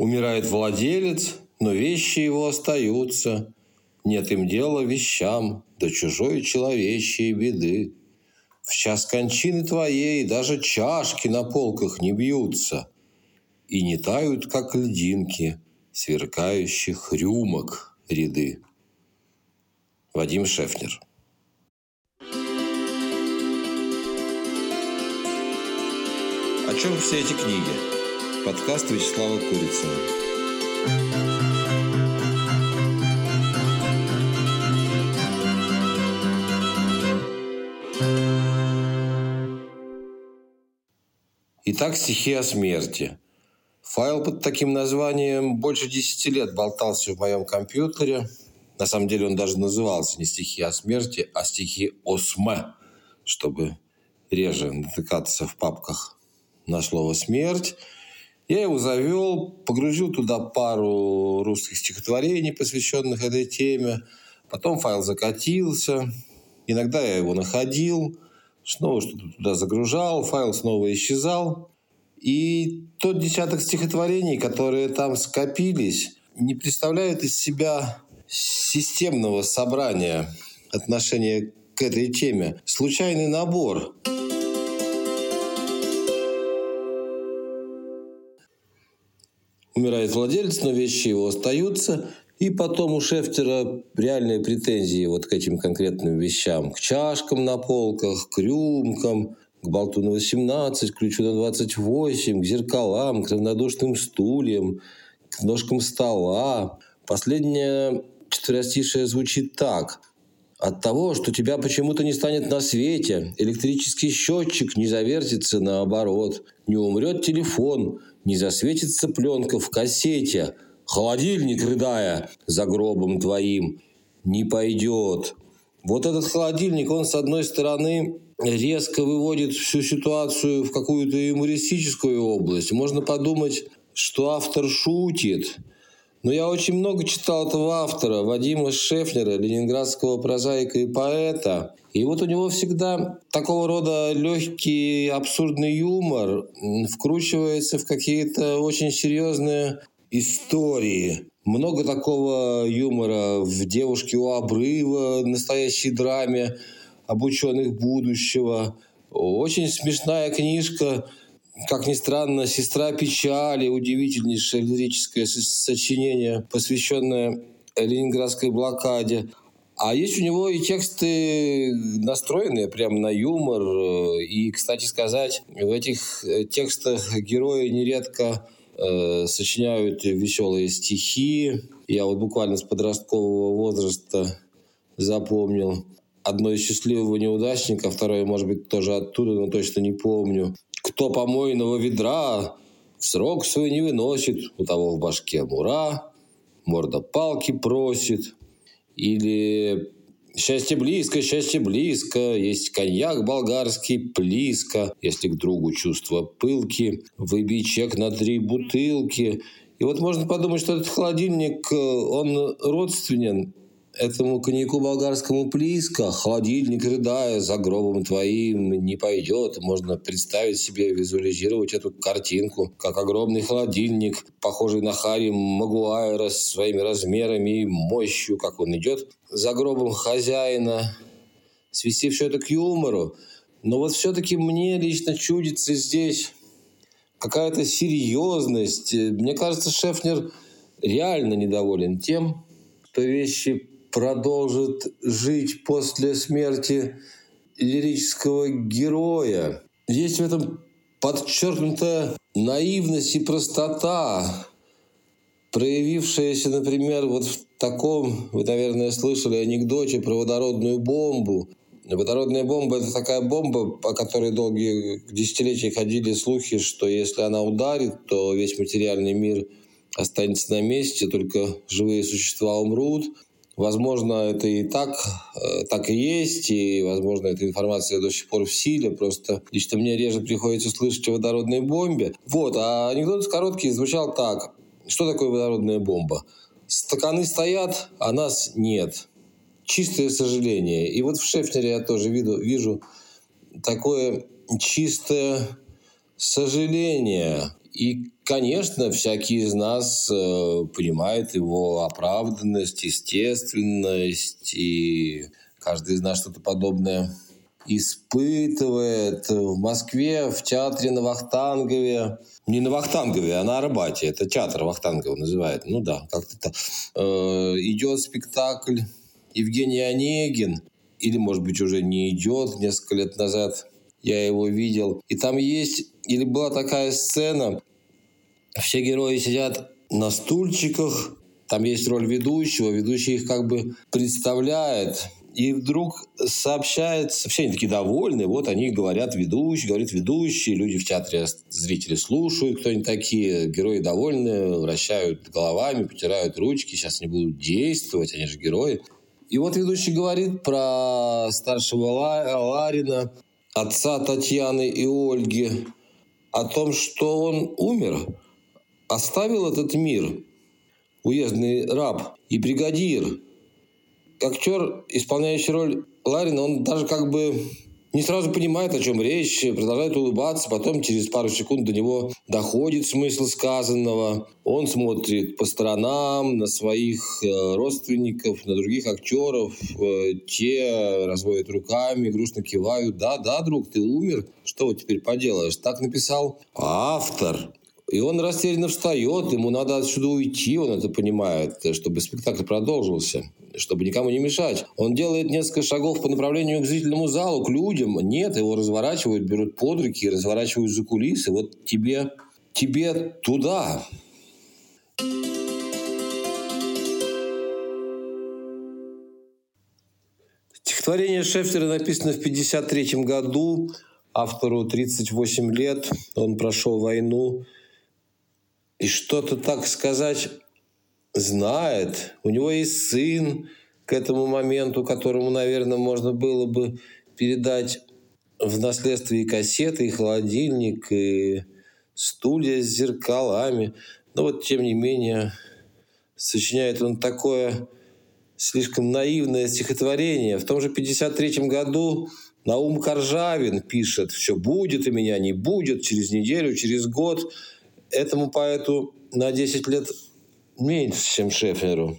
Умирает владелец, но вещи его остаются. Нет им дела вещам, до чужой человечьей беды. В час кончины твоей даже чашки на полках не бьются и не тают, как льдинки, сверкающих рюмок ряды. Вадим Шефнер О чем все эти книги? Подкаст Вячеслава Курицына. Итак, стихи о смерти. Файл под таким названием больше 10 лет болтался в моем компьютере. На самом деле он даже назывался не стихи о смерти, а стихи о СМЭ, чтобы реже натыкаться в папках на слово «смерть». Я его завел, погрузил туда пару русских стихотворений, посвященных этой теме. Потом файл закатился. Иногда я его находил, снова что-то туда загружал, файл снова исчезал. И тот десяток стихотворений, которые там скопились, не представляют из себя системного собрания отношения к этой теме. Случайный набор. Умирает владелец, но вещи его остаются. И потом у Шефтера реальные претензии вот к этим конкретным вещам. К чашкам на полках, к рюмкам, к болту на 18, к ключу на 28, к зеркалам, к равнодушным стульям, к ножкам стола. Последнее четверостишее звучит так. От того, что тебя почему-то не станет на свете, электрический счетчик не завертится наоборот, не умрет телефон, не засветится пленка в кассете, холодильник, рыдая за гробом твоим, не пойдет. Вот этот холодильник, он, с одной стороны, резко выводит всю ситуацию в какую-то юмористическую область. Можно подумать, что автор шутит. Но я очень много читал этого автора, Вадима Шефнера, ленинградского прозаика и поэта. И вот у него всегда такого рода легкий абсурдный юмор вкручивается в какие-то очень серьезные истории. Много такого юмора в «Девушке у обрыва», настоящей драме об ученых будущего. Очень смешная книжка, как ни странно, «Сестра печали», удивительнейшее лирическое сочинение, посвященное ленинградской блокаде. А есть у него и тексты, настроенные прямо на юмор. И, кстати сказать, в этих текстах герои нередко э, сочиняют веселые стихи. Я вот буквально с подросткового возраста запомнил одно из счастливого неудачника, второе, может быть, тоже оттуда, но точно не помню. Кто помойного ведра срок свой не выносит, у того в башке мура, морда палки просит – или Счастье близко, счастье близко, есть коньяк болгарский, плиска, если к другу чувства пылки, выбей чек на три бутылки. И вот можно подумать, что этот холодильник, э, он родственен этому коньяку болгарскому близко, холодильник, рыдая, за гробом твоим не пойдет. Можно представить себе, визуализировать эту картинку, как огромный холодильник, похожий на Харри Магуайра с своими размерами и мощью, как он идет за гробом хозяина. Свести все это к юмору. Но вот все-таки мне лично чудится здесь какая-то серьезность. Мне кажется, Шефнер реально недоволен тем, что вещи продолжит жить после смерти лирического героя. Есть в этом подчеркнутая наивность и простота, проявившаяся, например, вот в таком, вы, наверное, слышали анекдоте про водородную бомбу. Водородная бомба – это такая бомба, о которой долгие десятилетия ходили слухи, что если она ударит, то весь материальный мир останется на месте, только живые существа умрут – Возможно, это и так, э, так и есть, и, возможно, эта информация до сих пор в силе, просто лично мне реже приходится слышать о водородной бомбе. Вот, а анекдот короткий звучал так. Что такое водородная бомба? Стаканы стоят, а нас нет. Чистое сожаление. И вот в Шефнере я тоже виду, вижу такое чистое сожаление. И, конечно, всякий из нас э, понимает его оправданность, естественность, и каждый из нас что-то подобное испытывает. В Москве, в театре на Вахтангове, не на Вахтангове, а на Арбате, это театр Вахтангова называют, ну да, как-то так, э, идет спектакль Евгений Онегин, или, может быть, уже не идет, несколько лет назад я его видел. И там есть, или была такая сцена, все герои сидят на стульчиках, там есть роль ведущего, ведущий их как бы представляет, и вдруг сообщается, все они такие довольны, вот они говорят ведущий, говорит ведущий, люди в театре, зрители слушают, кто они такие, герои довольны, вращают головами, потирают ручки, сейчас они будут действовать, они же герои. И вот ведущий говорит про старшего Ларина, отца Татьяны и Ольги, о том, что он умер, оставил этот мир, уездный раб и бригадир. Актер, исполняющий роль Ларина, он даже как бы не сразу понимает, о чем речь, продолжает улыбаться, потом через пару секунд до него доходит смысл сказанного. Он смотрит по сторонам, на своих э, родственников, на других актеров. Э, те разводят руками, грустно кивают. Да, да, друг, ты умер. Что вот теперь поделаешь? Так написал автор. И он растерянно встает, ему надо отсюда уйти, он это понимает, чтобы спектакль продолжился, чтобы никому не мешать. Он делает несколько шагов по направлению к зрительному залу, к людям. Нет, его разворачивают, берут под руки, разворачивают за кулисы. Вот тебе, тебе туда. Стихотворение Шефтера написано в 1953 году. Автору 38 лет. Он прошел войну и что-то, так сказать, знает. У него есть сын к этому моменту, которому, наверное, можно было бы передать в наследство и кассеты, и холодильник, и студия с зеркалами. Но вот, тем не менее, сочиняет он такое слишком наивное стихотворение. В том же 53 году Наум Коржавин пишет «Все будет у меня, не будет, через неделю, через год» этому поэту на 10 лет меньше, чем Шефнеру.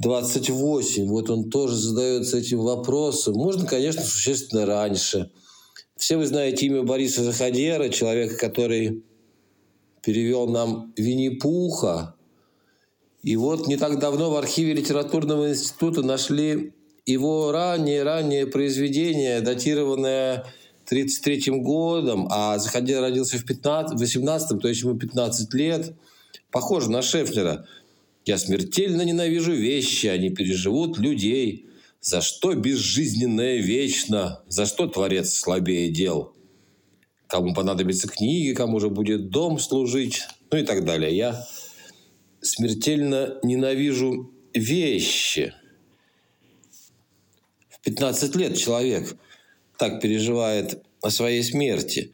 28. Вот он тоже задается этим вопросом. Можно, конечно, существенно раньше. Все вы знаете имя Бориса Заходера, человека, который перевел нам Винни-Пуха. И вот не так давно в архиве литературного института нашли его раннее-раннее произведение, датированное 33 годом, а Заходя родился в 15, 18 то есть ему 15 лет. Похоже на Шефнера. «Я смертельно ненавижу вещи, они переживут людей. За что безжизненное вечно? За что Творец слабее дел? Кому понадобятся книги, кому же будет дом служить?» Ну и так далее. Я смертельно ненавижу вещи. В 15 лет человек – так переживает о своей смерти.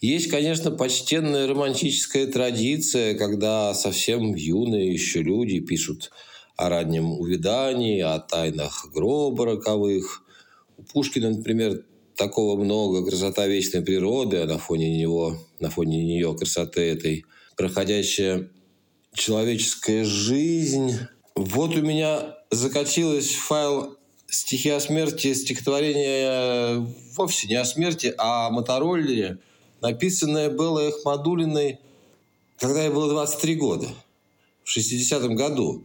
Есть, конечно, почтенная романтическая традиция, когда совсем юные еще люди пишут о раннем увядании, о тайнах гроба роковых. У Пушкина, например, такого много, красота вечной природы, а на фоне него, на фоне нее красоты этой проходящая человеческая жизнь. Вот у меня закатилась файл стихи о смерти, стихотворение э, вовсе не о смерти, а о мотороллере, написанное было Эхмадулиной, когда ей было 23 года, в 60-м году.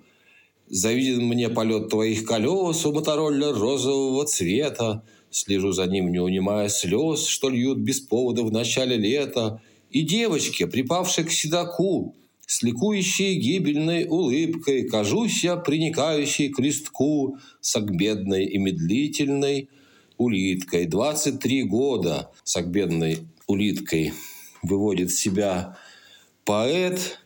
«Завиден мне полет твоих колес, у мотороллера розового цвета, слежу за ним, не унимая слез, что льют без повода в начале лета, и девочке, припавшей к седаку, с ликующей гибельной улыбкой кажусь я приникающей к листку сагбедной и медлительной улиткой. 23 года сагбедной улиткой выводит себя поэт.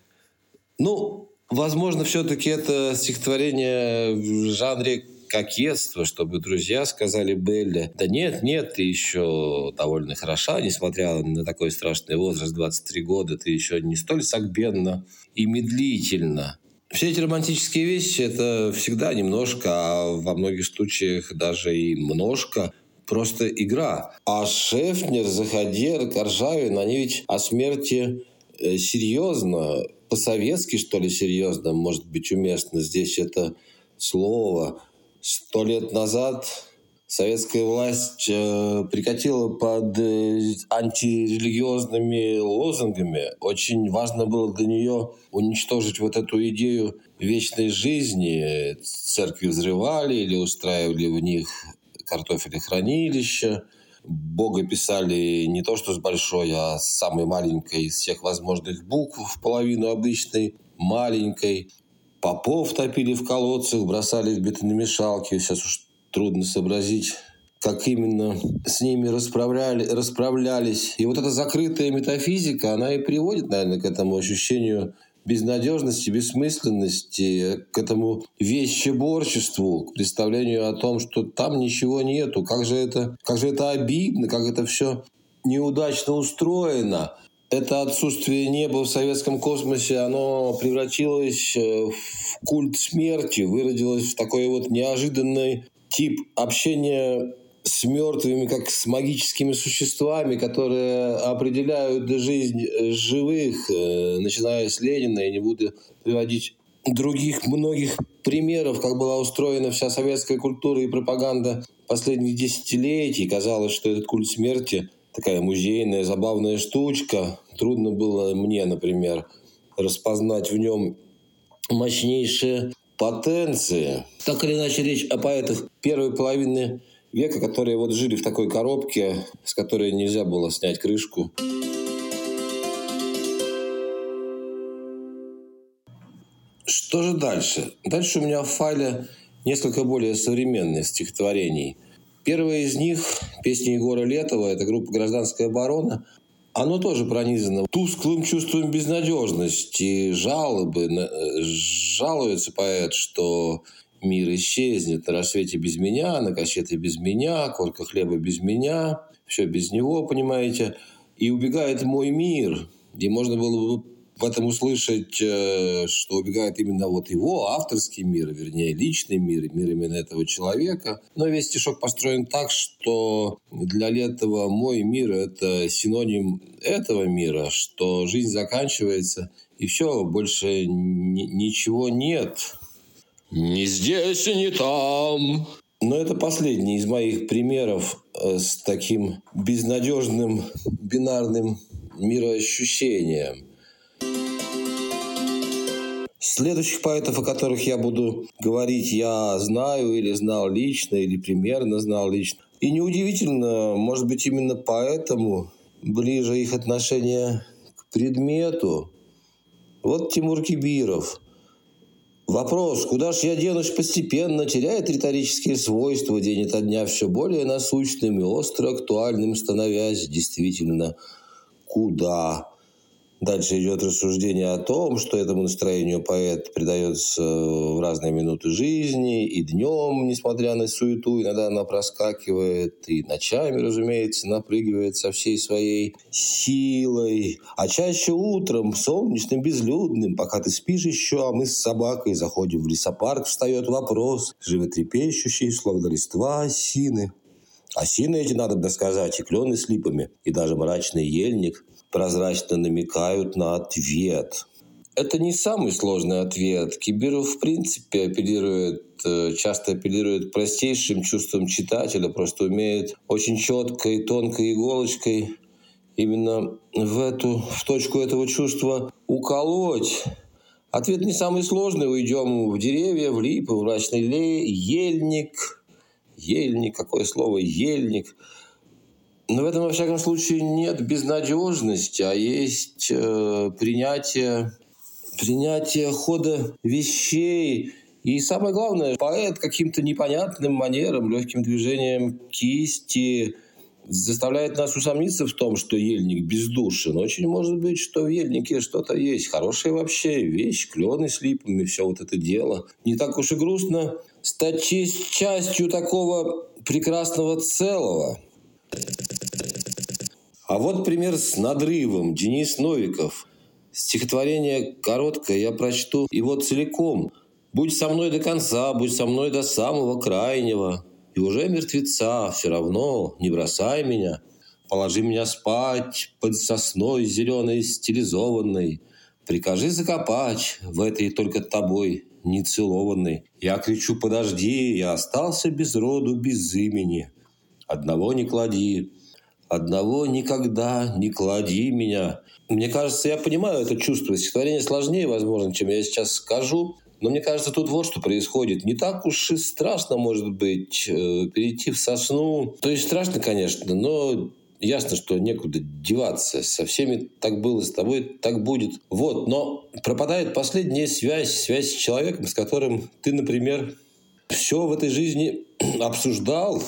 Ну, возможно, все-таки это стихотворение в жанре кокетство, чтобы друзья сказали Белле, да нет, нет, ты еще довольно хороша, несмотря на такой страшный возраст, 23 года, ты еще не столь сагбенно и медлительно. Все эти романтические вещи – это всегда немножко, а во многих случаях даже и множко просто игра. А Шефнер, Заходер, Коржавин, они ведь о смерти э, серьезно, по-советски, что ли, серьезно, может быть уместно здесь это слово. Сто лет назад советская власть э, прикатила под э, антирелигиозными лозунгами. Очень важно было для нее уничтожить вот эту идею вечной жизни. Церкви взрывали или устраивали в них картофелехранилища. Бога писали не то что с большой, а с самой маленькой из всех возможных букв, в половину обычной, маленькой. Попов топили в колодцах, бросали в бетономешалки. Сейчас уж трудно сообразить, как именно с ними расправляли, расправлялись. И вот эта закрытая метафизика, она и приводит, наверное, к этому ощущению безнадежности, бессмысленности, к этому вещеборчеству, к представлению о том, что там ничего нету, как же это, как же это обидно, как это все неудачно устроено. Это отсутствие неба в советском космосе, оно превратилось э, в культ смерти, выродилось в такой вот неожиданный тип общения с мертвыми, как с магическими существами, которые определяют жизнь живых, э, начиная с Ленина, и не буду приводить других многих примеров, как была устроена вся советская культура и пропаганда последних десятилетий. Казалось, что этот культ смерти такая музейная, забавная штучка. Трудно было мне, например, распознать в нем мощнейшие потенции. Так или иначе, речь о поэтах первой половины века, которые вот жили в такой коробке, с которой нельзя было снять крышку. Что же дальше? Дальше у меня в файле несколько более современных стихотворений. Первое из них, песня Егора Летова, это группа «Гражданская оборона», оно тоже пронизано тусклым чувством безнадежности, жалобы. Жалуется поэт, что мир исчезнет на рассвете без меня, на кассеты без меня, корка хлеба без меня, все без него, понимаете. И убегает мой мир. И можно было бы в этом услышать, э, что убегает именно вот его авторский мир, вернее, личный мир, мир именно этого человека. Но весь стишок построен так, что для Летова мой мир – это синоним этого мира, что жизнь заканчивается, и все, больше ничего нет. Ни здесь, ни там. Но это последний из моих примеров э, с таким безнадежным бинарным мироощущением. Следующих поэтов, о которых я буду говорить, я знаю или знал лично, или примерно знал лично. И неудивительно, может быть, именно поэтому ближе их отношение к предмету. Вот Тимур Кибиров – Вопрос, куда ж я денусь постепенно, теряет риторические свойства, день ото дня все более насущным и остро актуальным становясь. Действительно, куда? Дальше идет рассуждение о том, что этому настроению поэт придается в разные минуты жизни, и днем, несмотря на суету, иногда она проскакивает, и ночами, разумеется, напрыгивает со всей своей силой, а чаще утром, солнечным, безлюдным, пока ты спишь еще, а мы с собакой заходим в лесопарк, встает вопрос, животрепещущий, словно листва осины. Осины эти, надо бы сказать, и клены с липами, и даже мрачный ельник – прозрачно намекают на ответ. Это не самый сложный ответ. Кибиров, в принципе, апеллирует, э, часто апеллирует простейшим чувством читателя, просто умеет очень четкой, тонкой иголочкой именно в эту, в точку этого чувства уколоть. Ответ не самый сложный. Уйдем в деревья, в липы, в мрачный лей, ельник. Ельник, какое слово, ельник – но в этом, во всяком случае, нет безнадежности, а есть э, принятие, принятие хода вещей. И самое главное, поэт каким-то непонятным манером, легким движением кисти заставляет нас усомниться в том, что ельник бездушен. Очень может быть, что в ельнике что-то есть. Хорошая вообще вещь, клены с липами, все вот это дело. Не так уж и грустно стать частью такого прекрасного целого. А вот пример с надрывом. Денис Новиков. Стихотворение короткое, я прочту его целиком. «Будь со мной до конца, будь со мной до самого крайнего, и уже мертвеца, все равно не бросай меня». положи меня спать под сосной зеленой стилизованной. Прикажи закопать в этой только тобой нецелованной. Я кричу, подожди, я остался без роду, без имени. Одного не клади, одного никогда не клади меня. Мне кажется, я понимаю это чувство. Стихотворение сложнее, возможно, чем я сейчас скажу. Но мне кажется, тут вот что происходит. Не так уж и страшно, может быть, э, перейти в сосну. То есть страшно, конечно, но ясно, что некуда деваться. Со всеми так было, с тобой так будет. Вот, но пропадает последняя связь, связь с человеком, с которым ты, например, все в этой жизни обсуждал,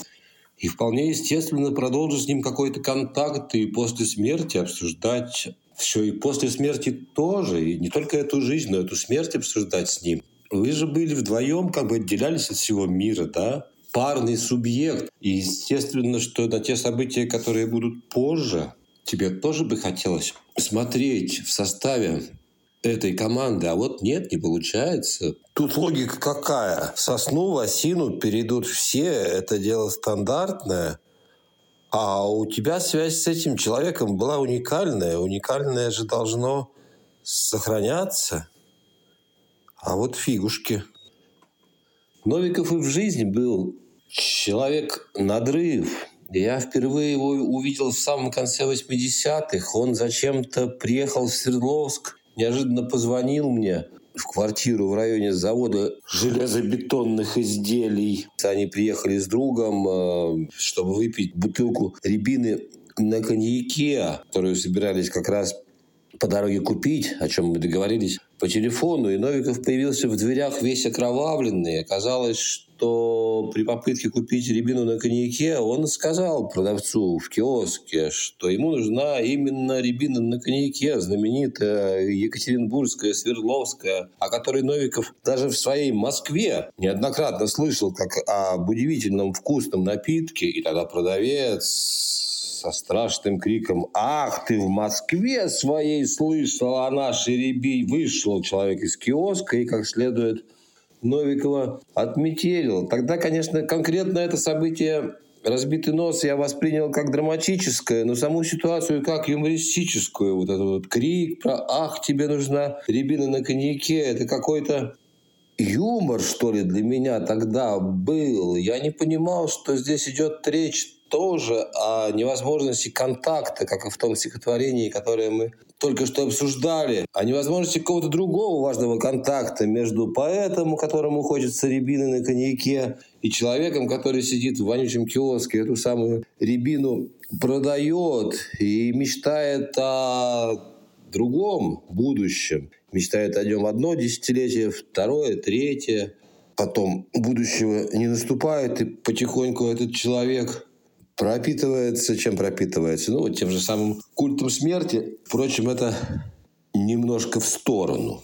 и вполне естественно продолжишь с ним какой-то контакт и после смерти обсуждать все, и после смерти тоже, и не только эту жизнь, но эту смерть обсуждать с ним. Вы же были вдвоем, как бы отделялись от всего мира, да? Парный субъект. И естественно, что на те события, которые будут позже, тебе тоже бы хотелось смотреть в составе этой команды, а вот нет, не получается. Тут логика какая? Сосну, в осину перейдут все, это дело стандартное – а у тебя связь с этим человеком была уникальная. Уникальное же должно сохраняться. А вот фигушки. Новиков и в жизни был человек надрыв. Я впервые его увидел в самом конце 80-х. Он зачем-то приехал в Свердловск, неожиданно позвонил мне – в квартиру в районе завода железобетонных изделий. Они приехали с другом, э, чтобы выпить бутылку рябины на коньяке, которую собирались как раз по дороге купить, о чем мы договорились по телефону, и Новиков появился в дверях весь окровавленный. Оказалось, что при попытке купить рябину на коньяке он сказал продавцу в киоске, что ему нужна именно рябина на коньяке, знаменитая Екатеринбургская, Свердловская, о которой Новиков даже в своей Москве неоднократно слышал как об удивительном вкусном напитке, и тогда продавец со страшным криком «Ах, ты в Москве своей слышал о нашей реби!» Вышел человек из киоска и как следует Новикова отметелил. Тогда, конечно, конкретно это событие разбитый нос я воспринял как драматическое, но саму ситуацию как юмористическую. Вот этот вот крик про «Ах, тебе нужна рябина на коньяке!» Это какой-то юмор, что ли, для меня тогда был. Я не понимал, что здесь идет речь тоже о невозможности контакта, как и в том стихотворении, которое мы только что обсуждали, о невозможности какого-то другого важного контакта между поэтом, которому хочется рябины на коньяке, и человеком, который сидит в вонючем киоске, эту самую рябину продает и мечтает о другом будущем. Мечтает о нем одно десятилетие, второе, третье. Потом будущего не наступает, и потихоньку этот человек пропитывается, чем пропитывается? Ну, вот тем же самым культом смерти. Впрочем, это немножко в сторону.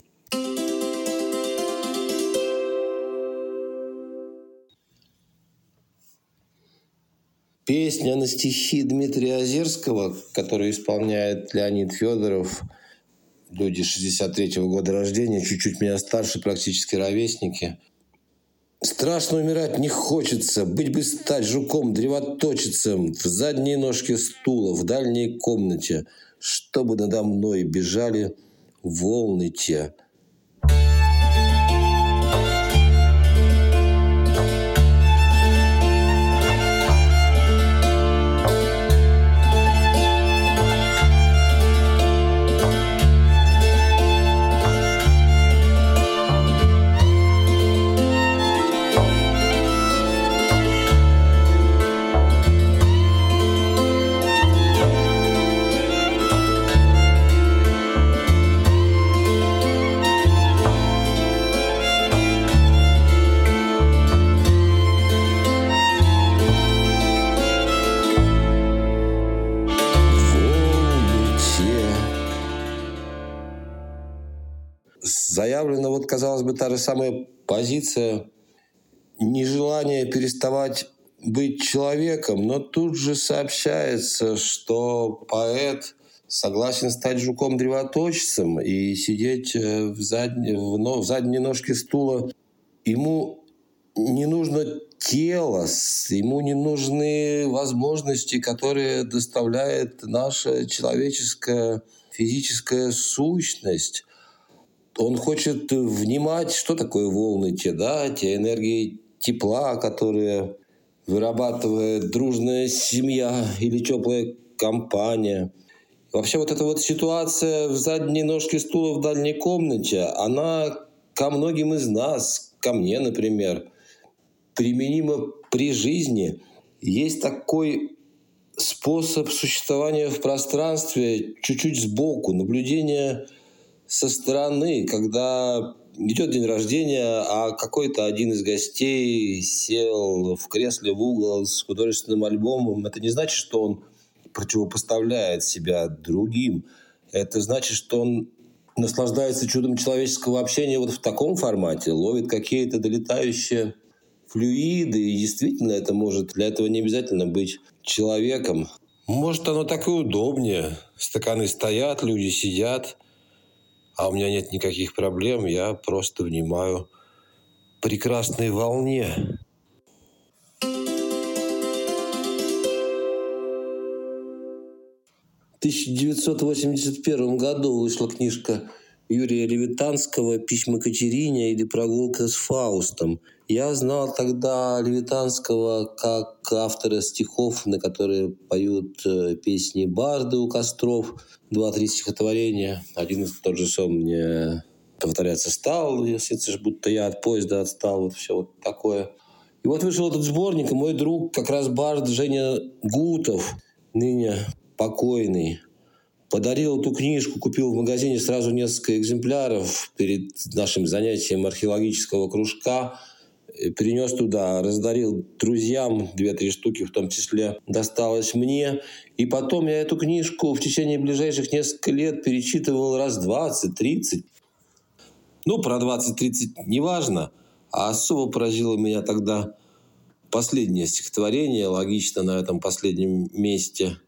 Песня на стихи Дмитрия Озерского, которую исполняет Леонид Федоров, люди 63-го года рождения, чуть-чуть меня старше, практически ровесники – Страшно умирать не хочется, быть бы стать жуком, древоточицем, в задние ножки стула, в дальней комнате, чтобы надо мной бежали волны те – та же самая позиция нежелания переставать быть человеком, но тут же сообщается, что поэт согласен стать жуком-древоточцем и сидеть в, задней, в, в задней ножке стула. Ему не нужно тело, ему не нужны возможности, которые доставляет наша человеческая физическая сущность. Он хочет внимать, что такое волны те, да, те энергии тепла, которые вырабатывает дружная семья или теплая компания. Вообще вот эта вот ситуация в задней ножке стула в дальней комнате, она ко многим из нас, ко мне, например, применима при жизни. Есть такой способ существования в пространстве чуть-чуть сбоку, наблюдение со стороны, когда идет день рождения, а какой-то один из гостей сел в кресле в угол с художественным альбомом. Это не значит, что он противопоставляет себя другим. Это значит, что он наслаждается чудом человеческого общения вот в таком формате, ловит какие-то долетающие флюиды, и действительно это может, для этого не обязательно быть человеком. Может, оно так и удобнее. Стаканы стоят, люди сидят, а у меня нет никаких проблем, я просто внимаю прекрасной волне. В 1981 году вышла книжка Юрия Левитанского «Письма Катерине» или «Прогулка с Фаустом». Я знал тогда Левитанского как автора стихов, на которые поют э, песни барды у костров, два-три стихотворения. Один из тот же сон мне повторяться стал, если ж будто я от поезда отстал, вот все вот такое. И вот вышел этот сборник, и мой друг, как раз бард Женя Гутов, ныне покойный, Подарил эту книжку, купил в магазине сразу несколько экземпляров перед нашим занятием археологического кружка. Перенес туда, раздарил друзьям, две-три штуки в том числе досталось мне. И потом я эту книжку в течение ближайших нескольких лет перечитывал раз 20-30. Ну, про 20-30 неважно. А особо поразило меня тогда последнее стихотворение, логично на этом последнем месте –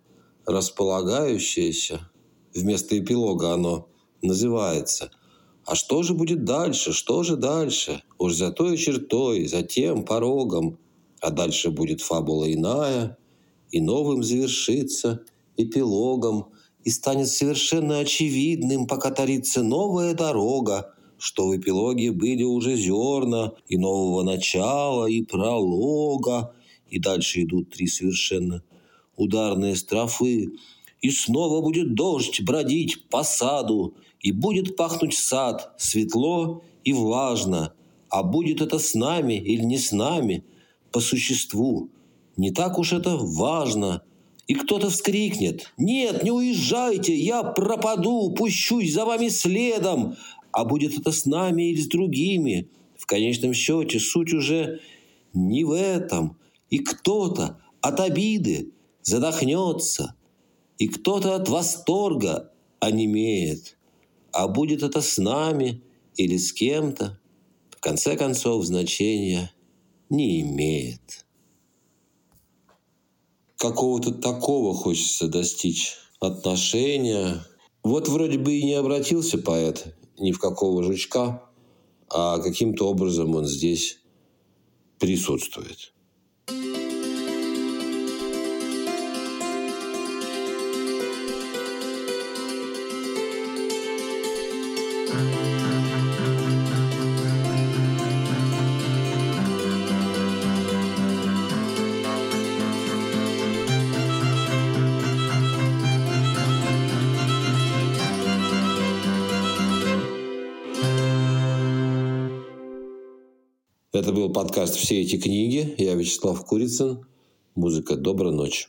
располагающееся, вместо эпилога оно называется. А что же будет дальше? Что же дальше? Уж за той чертой, за тем порогом. А дальше будет фабула иная, и новым завершится эпилогом, и станет совершенно очевидным, пока тарится новая дорога, что в эпилоге были уже зерна и нового начала, и пролога, и дальше идут три совершенно ударные строфы, и снова будет дождь бродить по саду, и будет пахнуть сад светло и влажно, а будет это с нами или не с нами, по существу. Не так уж это важно. И кто-то вскрикнет «Нет, не уезжайте, я пропаду, пущусь за вами следом!» А будет это с нами или с другими. В конечном счете суть уже не в этом. И кто-то от обиды задохнется, и кто-то от восторга онемеет. А будет это с нами или с кем-то, в конце концов значения не имеет. Какого-то такого хочется достичь отношения. Вот вроде бы и не обратился поэт ни в какого жучка, а каким-то образом он здесь присутствует. Был подкаст «Все эти книги». Я Вячеслав Курицын. Музыка «Доброй ночи».